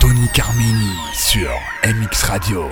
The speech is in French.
Tony Carmini sur MX Radio.